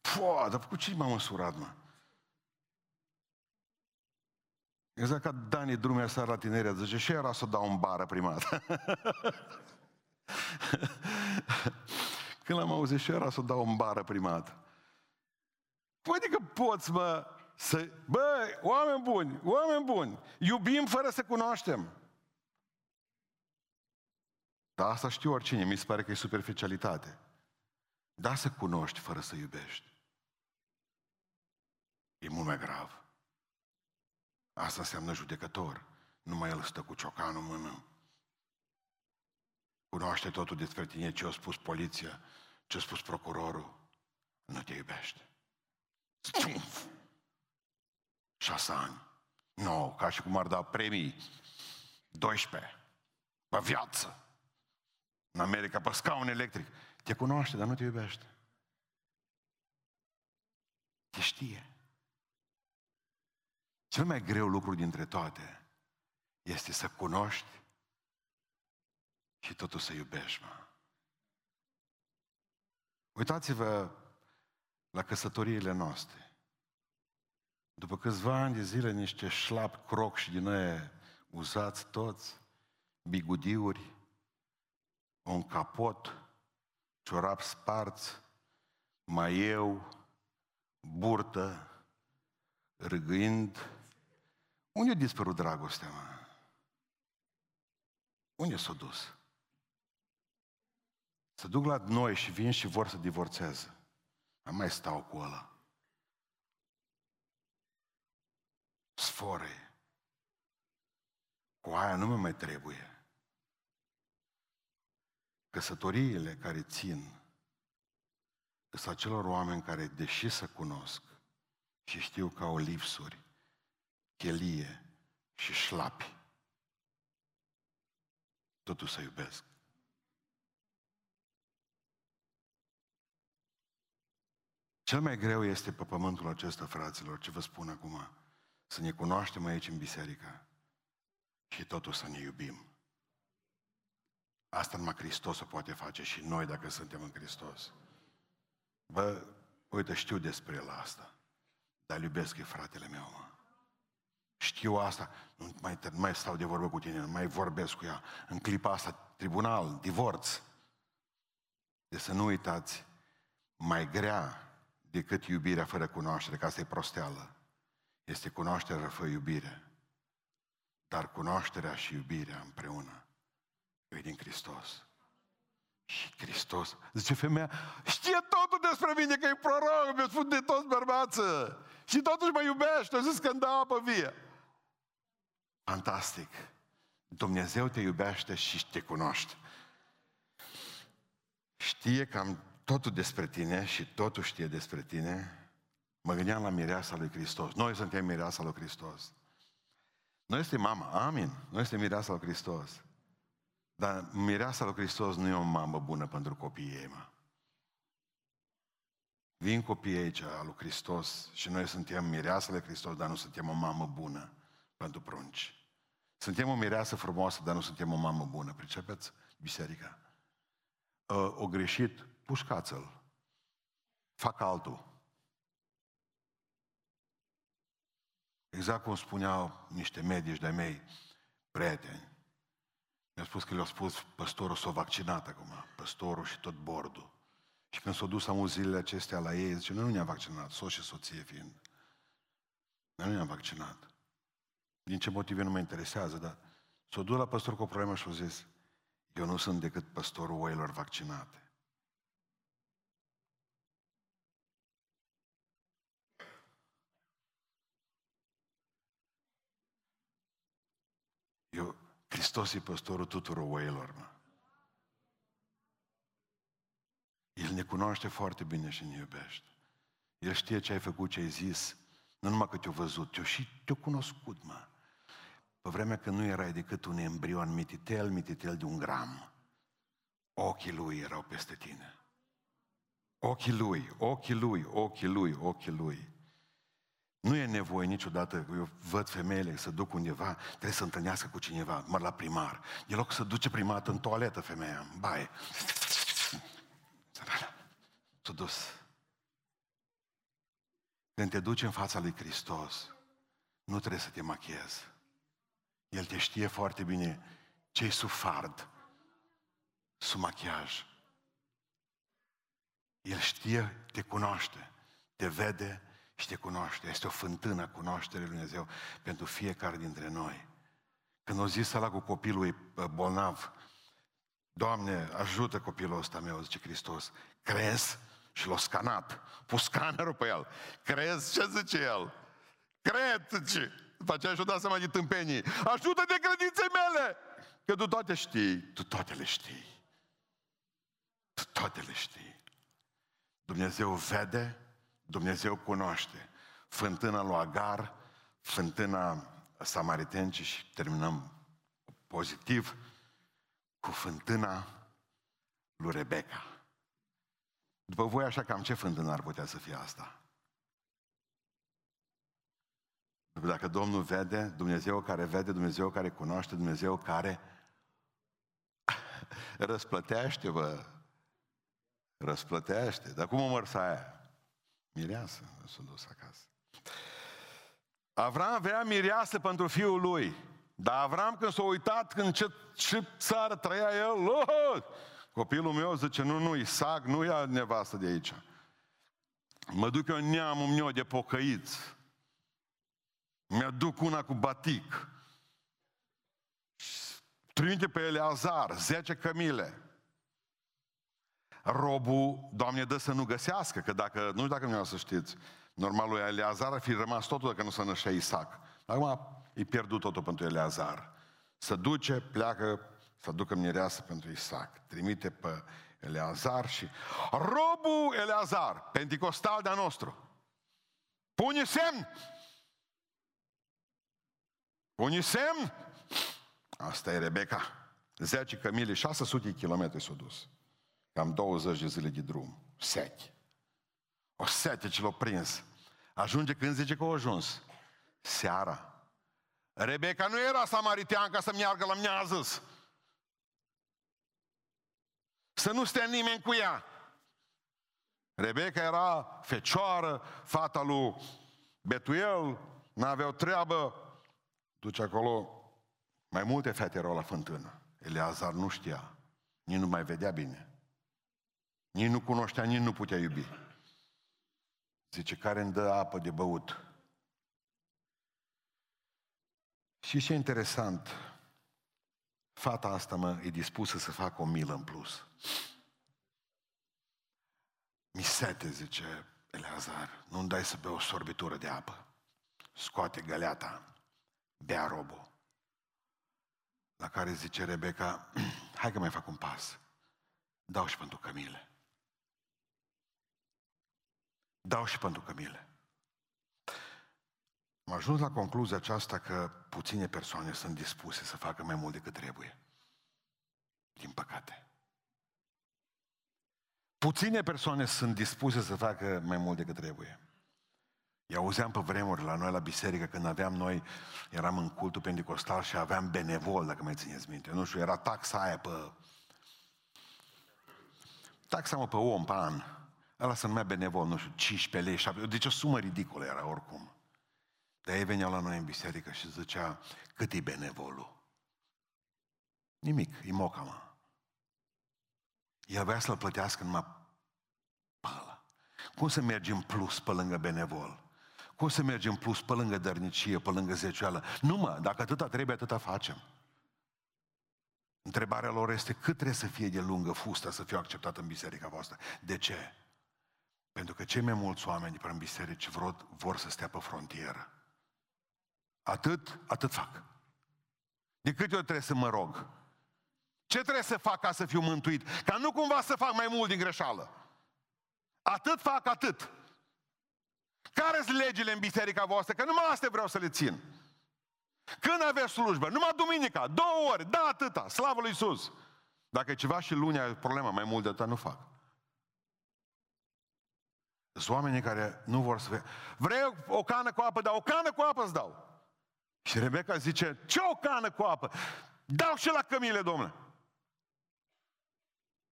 Pua, dar cu ce m-am măsurat, mă? Exact ca Dani Drumea seara la tinere, zice, și era să dau un bară prima dată. Când l-am auzit și era să dau un bară prima dată. Păi adică poți, mă, să... Bă, oameni buni, oameni buni, iubim fără să cunoaștem. Dar asta știu oricine, mi se pare că e superficialitate. Da să cunoști fără să iubești. E mult mai grav. Asta înseamnă judecător. Numai el stă cu ciocanul în mână. Cunoaște totul despre tine, ce a spus poliția, ce a spus procurorul. Nu te iubește. Stumf! Șase ani. Nu, no, ca și cum ar da premii. 12. Pe viață. În America, pe scaun electric. Te cunoaște, dar nu te iubește. Te știe. Cel mai greu lucru dintre toate este să cunoști și totul să iubești, mă. Uitați-vă la căsătoriile noastre. După câțiva ani de zile, niște șlap croc și din aia uzați toți, bigudiuri, un capot, ciorap sparți, maieu, burtă, râgâind. Unde a dispărut dragostea, mă? Unde s-a dus? Să duc la noi și vin și vor să divorțeze. Am mai stau cu ăla. Sfore. Cu aia nu mă mai trebuie. Căsătoriile care țin sunt acelor oameni care, deși să cunosc și știu că au lipsuri, chelie și șlapi, totul să iubesc. Cel mai greu este pe pământul acesta, fraților, ce vă spun acum, să ne cunoaștem aici în biserică și totul să ne iubim. Asta numai Hristos o poate face și noi dacă suntem în Hristos. Bă, uite, știu despre el asta, dar iubesc e fratele meu, mă. Știu asta, nu mai, nu mai stau de vorbă cu tine, nu mai vorbesc cu ea. În clipa asta, tribunal, divorț. De să nu uitați, mai grea decât iubirea fără cunoaștere, că asta e prosteală. Este cunoașterea fără iubire. Dar cunoașterea și iubirea împreună e din Hristos. Și Hristos, zice femeia, știe totul despre mine că e proroc, mi-a spus de toți bărbață. Și totuși mă iubește, a zis că îmi dă apă vie. Fantastic. Dumnezeu te iubește și te cunoaște. Știe cam totul despre tine și totul știe despre tine. Mă gândeam la mireasa lui Hristos. Noi suntem mireasa lui Hristos. Noi este mama, amin. Noi este mireasa lui Hristos. Dar mireasa lui Hristos nu e o mamă bună pentru copiii ei, mă. Vin copiii aici al lui Hristos și noi suntem mireasa lui Hristos, dar nu suntem o mamă bună pentru prunci. Suntem o mireasă frumoasă, dar nu suntem o mamă bună. Pricepeți? Biserica. Ă, o greșit, pușcați-l. Fac altul. Exact cum spuneau niște medici de mei, prieteni. Mi-a spus că le-a spus păstorul s-a vaccinat acum, păstorul și tot bordul. Și când s-au dus amul zilele acestea la ei, zice, noi nu ne-am vaccinat, soț și soție fiind. Noi nu ne-am vaccinat. Din ce motive nu mă interesează, dar s-a dus la păstor cu o problemă și a zis, eu nu sunt decât păstorul oilor vaccinate. Eu, Hristos e păstorul tuturor oilor, mă. El ne cunoaște foarte bine și ne iubește. El știe ce ai făcut, ce ai zis, nu numai că te-a văzut, te-a și te-a cunoscut, mă. Pe vremea când nu erai decât un embrion mititel, mititel de un gram, ochii lui erau peste tine. Ochii lui, ochii lui, ochii lui, ochii lui. Nu e nevoie niciodată, eu văd femeile să duc undeva, trebuie să întâlnească cu cineva, mă la primar. E loc să duce primat în toaletă femeia, în baie. S-a dus. Când te duci în fața lui Hristos, nu trebuie să te machiezi. El te știe foarte bine ce-i sub fard, sub machiaj. El știe, te cunoaște, te vede și te cunoaște. Este o fântână a cunoașterii lui Dumnezeu pentru fiecare dintre noi. Când o zis la cu copilul bolnav, Doamne, ajută copilul ăsta meu, zice Hristos, crezi? Și l-a scanat, pus scannerul pe el. Crezi ce zice el? Cred, zice. După aceea și-o dat seama de tâmpenii. Ajută de credinței mele! Că tu toate știi, tu toate le știi. Tu toate le știi. Dumnezeu vede, Dumnezeu cunoaște. Fântâna lui Agar, fântâna samaritenci și terminăm pozitiv cu fântâna lui Rebecca. După voi așa cam ce fântână ar putea să fie asta? Dacă Domnul vede, Dumnezeu care vede, Dumnezeu care cunoaște, Dumnezeu care răsplătește, vă, răsplătește. Dar cum o mărsa aia? Mireasă, s-a dus acasă. Avram avea mireasă pentru fiul lui. Dar Avram când s-a uitat în ce, ce țară trăia el, oh, copilul meu zice, nu, nu, Isaac nu ia nevastă de aici. Mă duc eu în neamul meu de pocăiți. Mi-aduc una cu batic. Trimite pe Eleazar, 10 cămile. Robul, Doamne, dă să nu găsească, că dacă, nu știu dacă nu să știți, normal lui Eleazar ar fi rămas totul dacă nu se nășea Isaac. Acum e pierdut totul pentru Eleazar. Să duce, pleacă, să ducă mireasă pentru Isaac. Trimite pe Eleazar și robul Eleazar, penticostal de-a nostru, pune semn unii semn? Asta e Rebecca. 10 cămile, 600 km s-au dus. Cam 20 de zile de drum. Seti. O sete ce l-a prins. Ajunge când zice că a ajuns. Seara. Rebecca nu era samaritean ca să meargă la miazăs. Să nu stea nimeni cu ea. Rebecca era fecioară, fata lui Betuel, n-aveau treabă. Duce acolo, mai multe fete erau la fântână. Eleazar nu știa, nici nu mai vedea bine. Nici nu cunoștea, nici nu putea iubi. Zice, care îmi dă apă de băut? Și ce interesant, fata asta mă e dispusă să facă o milă în plus. Mi sete, zice Eleazar, nu-mi dai să beau o sorbitură de apă. Scoate găleata, bea robul. La care zice Rebecca, hai că mai fac un pas. Dau și pentru cămile. Dau și pentru cămile. Am ajuns la concluzia aceasta că puține persoane sunt dispuse să facă mai mult decât trebuie. Din păcate. Puține persoane sunt dispuse să facă mai mult decât trebuie. Eu auzeam pe vremuri la noi la biserică, când aveam noi, eram în cultul pentecostal și aveam benevol, dacă mai țineți minte. Nu știu, era taxa aia pe... Taxa mă pe om, pe an. Ăla se numea benevol, nu știu, 15 lei, 7 Deci o sumă ridicolă era oricum. Dar ei veneau la noi în biserică și zicea, cât e benevolul? Nimic, e moca, mă. El vrea să-l plătească numai pe ăla. Cum să mergem plus pe lângă benevol? Cum să mergem plus pe lângă dărnicie, pe lângă zecioală? Nu mă, dacă atâta trebuie, atâta facem. Întrebarea lor este cât trebuie să fie de lungă fusta să fiu acceptat în biserica voastră. De ce? Pentru că cei mai mulți oameni de în biserici vor, vor să stea pe frontieră. Atât, atât fac. De câte ori trebuie să mă rog? Ce trebuie să fac ca să fiu mântuit? Ca nu cumva să fac mai mult din greșeală. Atât fac, atât. Care sunt legile în biserica voastră? Că numai astea vreau să le țin. Când aveți slujbă? Numai duminica, două ori, da atâta, slavă lui Iisus. Dacă e ceva și lunea e problema, mai mult de atât nu fac. Sunt oamenii care nu vor să fie. Vrei o cană cu apă? Da, o cană cu apă îți dau. Și Rebecca zice, ce o cană cu apă? Dau și la cămile, domnule.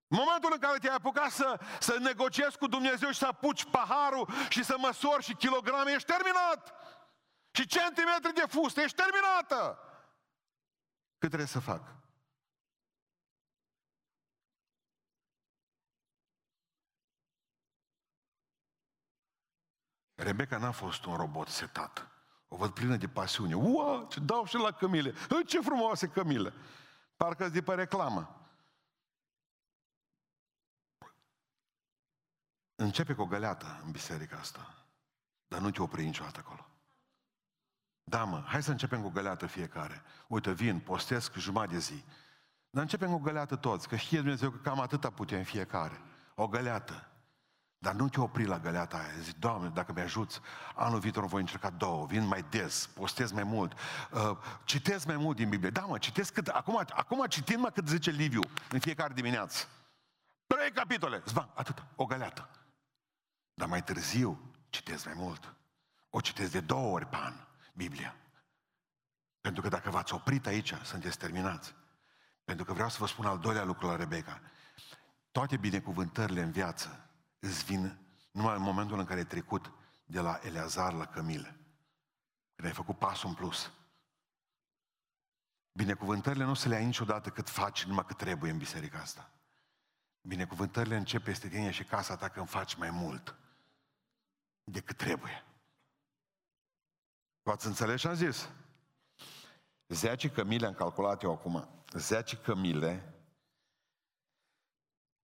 În momentul în care te-ai apucat să, să negociezi cu Dumnezeu și să apuci paharul și să măsori și kilograme, ești terminat. Și centimetri de fustă, ești terminată. Cât trebuie să fac? Rebecca n-a fost un robot setat. O văd plină de pasiune. Ua, ce dau și la cămile. Ce frumoase cămile. Parcă de pe reclamă. Începe cu o găleată în biserica asta. Dar nu te opri niciodată acolo. Da, mă, hai să începem cu o găleată fiecare. Uite, vin, postesc jumătate de zi. Dar începem cu o găleată toți, că știe Dumnezeu că cam atâta putem fiecare. O găleată. Dar nu te opri la găleata aia. Zic, Doamne, dacă mi-ajuți, anul viitor voi încerca două, vin mai des, postez mai mult, uh, citesc mai mult din Biblie. Da, mă, citesc cât, acum, acum citind mă cât zice Liviu în fiecare dimineață. Trei capitole, zvan, atât, o găleată. Dar mai târziu citesc mai mult. O citesc de două ori pe an, Biblia. Pentru că dacă v-ați oprit aici, sunteți terminați. Pentru că vreau să vă spun al doilea lucru la Rebecca. Toate binecuvântările în viață îți vin numai în momentul în care ai trecut de la Eleazar la Cămile. Când ai făcut pasul în plus. Binecuvântările nu se le ai niciodată cât faci, numai cât trebuie în biserica asta. Binecuvântările încep peste tine și casa ta când faci mai mult decât trebuie. V-ați înțeles ce am zis? 10 cămile am calculat eu acum. 10 cămile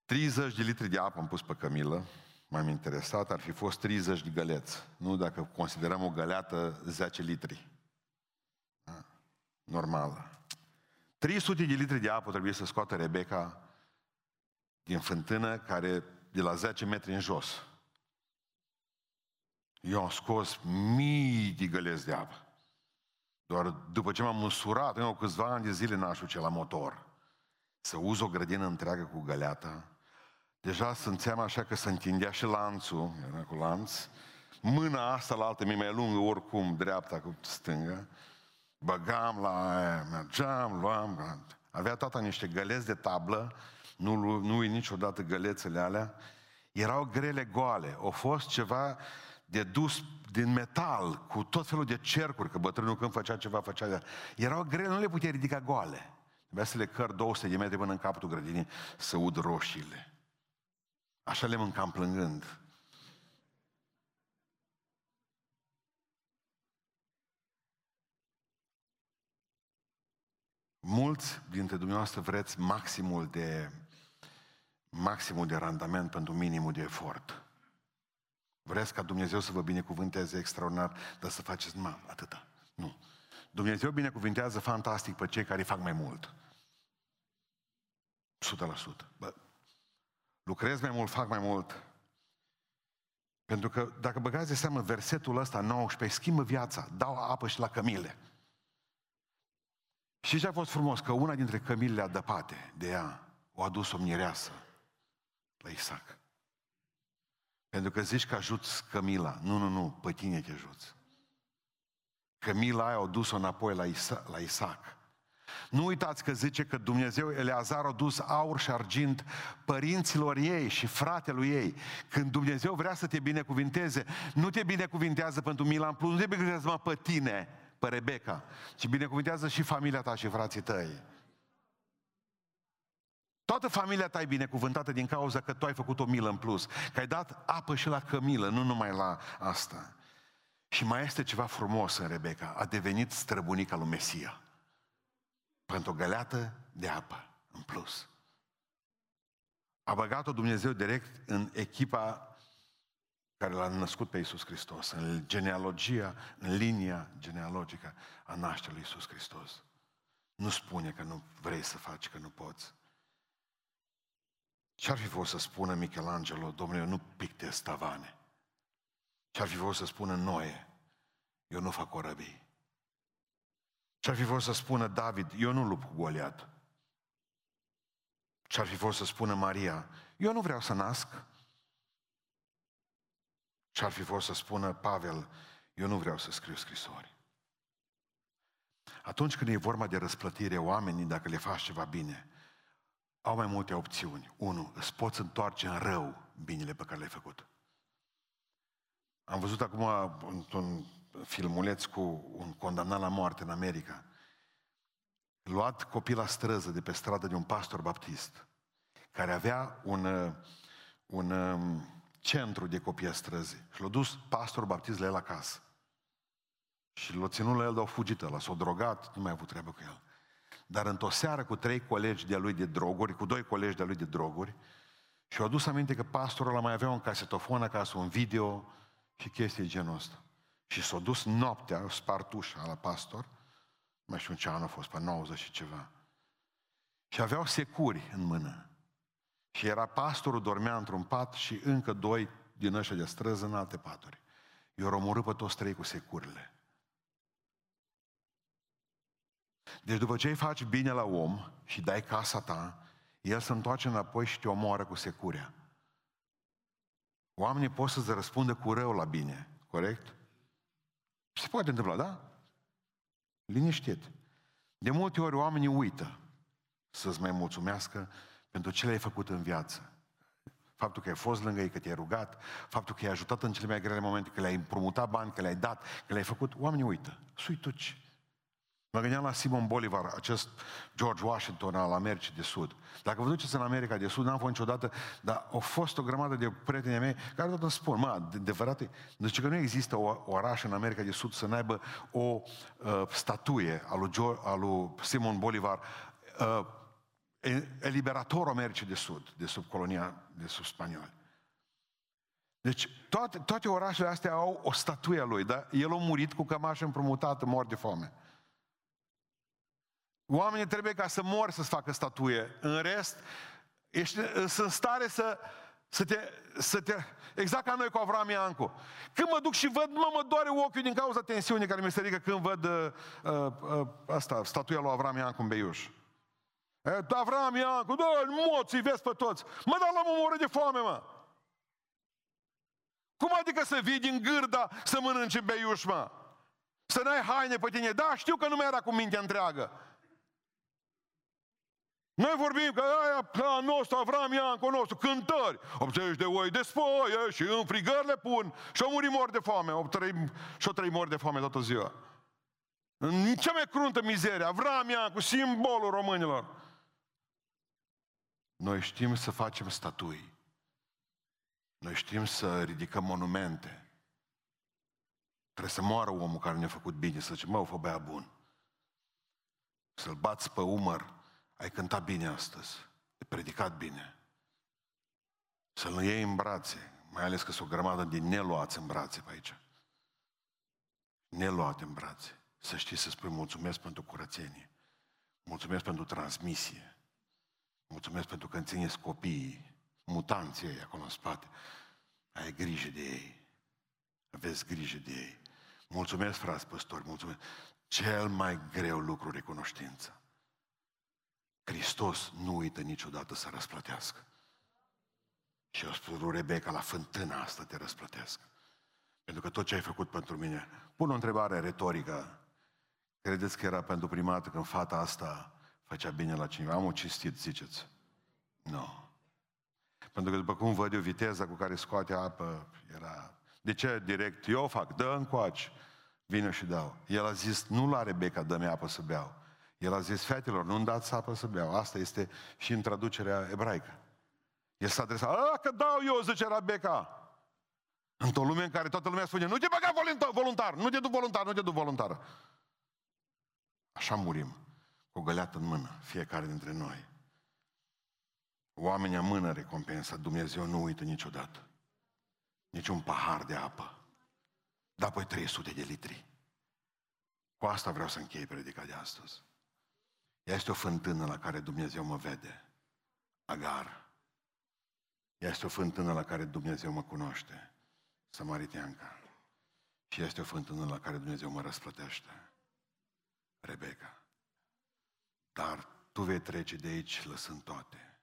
30 de litri de apă am pus pe cămilă, m-am interesat, ar fi fost 30 de găleți. Nu dacă considerăm o găleată 10 litri. Da? Normală. 300 de litri de apă trebuie să scoată Rebecca din fântână care de la 10 metri în jos. Eu am scos mii de găleți de apă. Doar după ce m-am măsurat, eu câțiva ani de zile n-aș la motor. Să uz o grădină întreagă cu găleata, Deja simțeam așa că se întindea și lanțul, era cu lanț. Mâna asta la altă mi mai lungă oricum, dreapta cu stânga. Băgam la aia, mergeam, luam, avea tata niște găleți de tablă, nu, nu uit niciodată gălețele alea, erau grele goale, au fost ceva de dus din metal, cu tot felul de cercuri, că bătrânul când făcea ceva, făcea de... Erau grele, nu le putea ridica goale. Trebuia să le căr 200 de metri până în capătul grădinii să ud roșiile. Așa le mâncam plângând. Mulți dintre dumneavoastră vreți maximul de, maximul de randament pentru minimul de efort. Vreți ca Dumnezeu să vă binecuvânteze extraordinar, dar să faceți numai atâta. Nu. Dumnezeu binecuvintează fantastic pe cei care fac mai mult. 100%. Bă, lucrez mai mult, fac mai mult. Pentru că dacă băgați de seamă versetul ăsta 19, schimbă viața, dau apă și la cămile. Și ce a fost frumos? Că una dintre cămilele adăpate de ea o adus o mireasă la Isaac. Pentru că zici că ajuți Cămila. Nu, nu, nu, pe tine te ajuți. Cămila aia o dus-o înapoi la, Isa- la Isaac. Nu uitați că zice că Dumnezeu, Eleazar, a dus aur și argint părinților ei și fratelui ei. Când Dumnezeu vrea să te binecuvinteze, nu te binecuvintează pentru mila în plus, nu te binecuvintează pe tine, pe Rebecca, ci binecuvintează și familia ta și frații tăi. Toată familia ta e binecuvântată din cauza că tu ai făcut o milă în plus, că ai dat apă și la cămilă, nu numai la asta. Și mai este ceva frumos în Rebecca, a devenit străbunica lui Mesia. Pentru o găleată de apă în plus. A băgat-o Dumnezeu direct în echipa care l-a născut pe Iisus Hristos, în genealogia, în linia genealogică a nașterii lui Iisus Hristos. Nu spune că nu vrei să faci, că nu poți. Ce-ar fi fost să spună Michelangelo, domnule, eu nu pictez tavane? Ce-ar fi fost să spună Noe, eu nu fac orăbii? Ce-ar fi fost să spună David, eu nu lupt cu Goliat? Ce-ar fi fost să spună Maria, eu nu vreau să nasc? Ce-ar fi fost să spună Pavel, eu nu vreau să scriu scrisori? Atunci când e vorba de răsplătire, oamenii, dacă le faci ceva bine, au mai multe opțiuni. Unu, îți poți întoarce în rău binele pe care l-ai făcut. Am văzut acum într-un filmuleț cu un condamnat la moarte în America. Luat copil la străză de pe stradă de un pastor baptist, care avea un, un um, centru de copii a străzii. Și l-a dus pastor baptist la el acasă. Și l-a ținut la el, dar a fugit ăla, s-a drogat, nu mai a avut treabă cu el. Dar într-o seară cu trei colegi de-a lui de droguri, cu doi colegi de-a lui de droguri, și-au adus aminte că pastorul ăla mai avea un casetofon acasă, un video și chestii de genul ăsta. Și s-a dus noaptea, o spart ușa la pastor, mai știu ce an a fost, pe 90 și ceva. Și aveau securi în mână. Și era pastorul, dormea într-un pat și încă doi din ăștia de străză în alte paturi. Eu omorât pe toți trei cu securile. Deci după ce îi faci bine la om și dai casa ta, el se întoarce înapoi și te omoară cu securea. Oamenii pot să-ți răspundă cu rău la bine, corect? Și se poate întâmpla, da? Liniștit. De multe ori oamenii uită să-ți mai mulțumească pentru ce le-ai făcut în viață. Faptul că ai fost lângă ei, că te-ai rugat, faptul că i-ai ajutat în cele mai grele momente, că le-ai împrumutat bani, că le-ai dat, că le-ai făcut, oamenii uită. Suituci. Mă gândeam la Simon Bolivar, acest George Washington al Americii de Sud. Dacă vă duceți în America de Sud, n-am fost niciodată, dar au fost o grămadă de prieteni mei care tot îmi spun, mă, de, adevărate, deci că nu există o oraș în America de Sud să n-aibă o uh, statuie a lui, George, a lui Simon Bolivar, uh, eliberatorul Americii de Sud, de sub colonia, de sub spanioli. Deci toate, toate orașele astea au o statuie a lui, dar el a murit cu cămașă împrumutată, mort de foame. Oamenii trebuie ca să mor să-ți facă statuie. În rest, ești în stare să, să, te, să te... Exact ca noi cu Avram Iancu. Când mă duc și văd, mă, mă doare ochiul din cauza tensiunii care mi se ridică când văd uh, uh, asta, statuia lui Avram Iancu în Beiuș. E, Avram, Iancu, dă moții, vezi pe toți. Mă, dar l-am omorât de foame, mă. Cum adică să vii din gârda să mănânci beiuș, mă? Să n-ai haine pe tine. Da, știu că nu mai era cu mintea întreagă. Noi vorbim că aia plan nostru, Avram Iancu nostru, cântări, 80 de oi de spoie și în frigări le pun și au murit mor de foame, au trăi, și-au trăit mor de foame toată ziua. În cea mai cruntă mizerie, Avram Iancu, simbolul românilor. Noi știm să facem statui. Noi știm să ridicăm monumente. Trebuie să moară omul care ne-a făcut bine, să zicem, mă, o băiat bun. Să-l bați pe umăr, ai cântat bine astăzi, ai predicat bine. Să-l iei în brațe, mai ales că sunt o grămadă din neluați în brațe pe aici. Neluate în brațe. Să știi să spui mulțumesc pentru curățenie. Mulțumesc pentru transmisie. Mulțumesc pentru că țineți copiii, mutanții ei acolo în spate. Ai grijă de ei. Aveți grijă de ei. Mulțumesc, frați păstori, mulțumesc. Cel mai greu lucru recunoștință. Hristos nu uită niciodată să răsplătească. Și eu spun lui Rebecca, la fântâna asta te răsplătesc. Pentru că tot ce ai făcut pentru mine... Pun o întrebare retorică. Credeți că era pentru prima dată când fata asta făcea bine la cineva? Am o cistit, ziceți. Nu. No. Pentru că după cum văd eu viteza cu care scoate apă, era... De ce direct? Eu fac, dă încoace. Vine și dau. El a zis, nu la Rebecca, dă-mi apă să beau. El a zis, fetelor, nu-mi dați apă să beau. Asta este și în traducerea ebraică. El s-a adresat, a, că dau eu, zice Rebecca. Într-o lume în care toată lumea spune, nu te băga voluntar, nu te duc voluntar, nu te duc voluntar. Așa murim, cu o găleată în mână, fiecare dintre noi. Oamenii amână recompensa, Dumnezeu nu uită niciodată. Nici un pahar de apă. Dar apoi 300 de litri. Cu asta vreau să închei predica de astăzi. Ea este o fântână la care Dumnezeu mă vede. Agar. Ea este o fântână la care Dumnezeu mă cunoaște. Samariteanca. Și este o fântână la care Dumnezeu mă răsplătește. Rebecca. Dar tu vei trece de aici lăsând toate.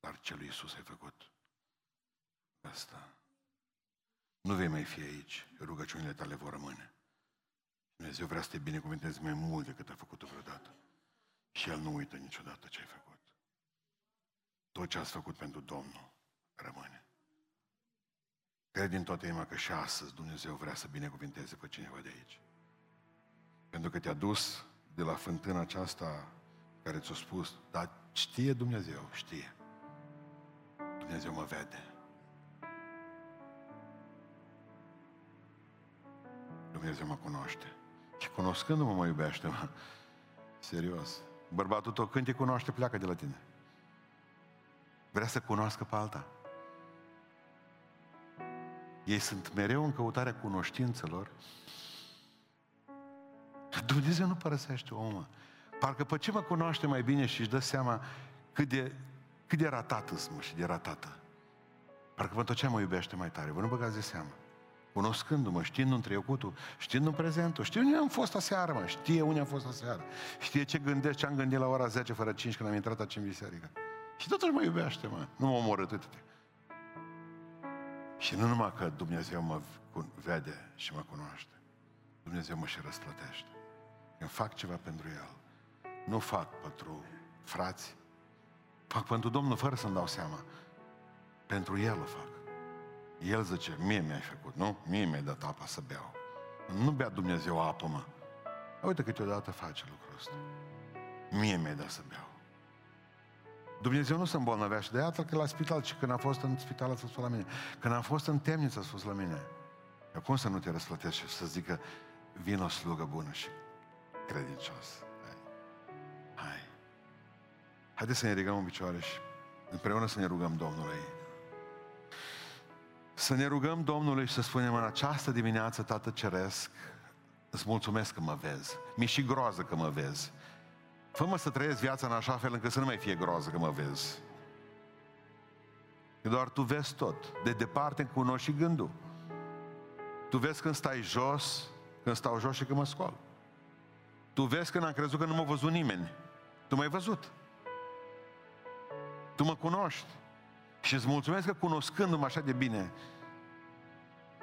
Dar ce lui Iisus ai făcut? Asta. Nu vei mai fi aici. Rugăciunile tale vor rămâne. Dumnezeu vrea să te binecuvânteze mai mult decât a făcut-o vreodată. Și El nu uită niciodată ce ai făcut. Tot ce ați făcut pentru Domnul rămâne. Cred din toată inima că și astăzi Dumnezeu vrea să binecuvinteze pe cineva de aici. Pentru că te-a dus de la fântâna aceasta care ți-a spus, dar știe Dumnezeu, știe. Dumnezeu mă vede. Dumnezeu mă cunoaște. Și cunoscându-mă mă iubește, mă. Serios. Bărbatul tău când te cunoaște, pleacă de la tine. Vrea să cunoască pe alta. Ei sunt mereu în căutarea cunoștințelor. Dumnezeu nu părăsește omul. Parcă pe ce mă cunoaște mai bine și își dă seama cât de, cât de ratată mă și de ratată. Parcă pentru ce mă iubește mai tare. Vă nu băgați de seama. Cunoscându-mă, știind în trecutul, știind în prezentul, știu unde am fost aseară, mă, știe unde am fost aseară. Știe ce gândesc, ce am gândit la ora 10 fără 5 când am intrat aici în biserică. Și totuși mă iubește, mă. Nu mă omoră atât. Și nu numai că Dumnezeu mă vede și mă cunoaște, Dumnezeu mă și răsplătește. Când fac ceva pentru El, nu fac pentru frați, fac pentru Domnul fără să-mi dau seama. Pentru El o fac. El zice, mie mi-ai făcut, nu? Mie mi-ai dat apa să beau. Nu bea Dumnezeu apă, mă. Uite câteodată face lucrul ăsta. Mie mi-ai dat să beau. Dumnezeu nu se îmbolnăvea și de iată că la spital, și când a fost în spital a spus la mine. Când am fost în temniță a spus la mine. Eu cum să nu te răsplătesc și să zică, vin o slugă bună și credincios. Hai. Hai. Haideți să ne ridicăm în picioare și împreună să ne rugăm Domnului. Să ne rugăm Domnului și să spunem în această dimineață, Tată Ceresc, îți mulțumesc că mă vezi. Mi și groază că mă vezi. Fă-mă să trăiesc viața în așa fel încât să nu mai fie groază că mă vezi. Că doar Tu vezi tot. De departe îmi cunoști și gândul. Tu vezi când stai jos, când stau jos și când mă scol. Tu vezi când am crezut că nu m-a văzut nimeni. Tu m-ai văzut. Tu mă cunoști. Și îți mulțumesc că cunoscându-mă așa de bine,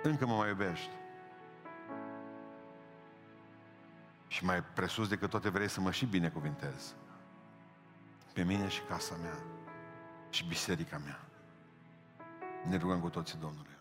încă mă mai iubești. Și mai presus decât toate vrei să mă și binecuvintezi. Pe mine și casa mea și biserica mea. Ne rugăm cu toții Domnului.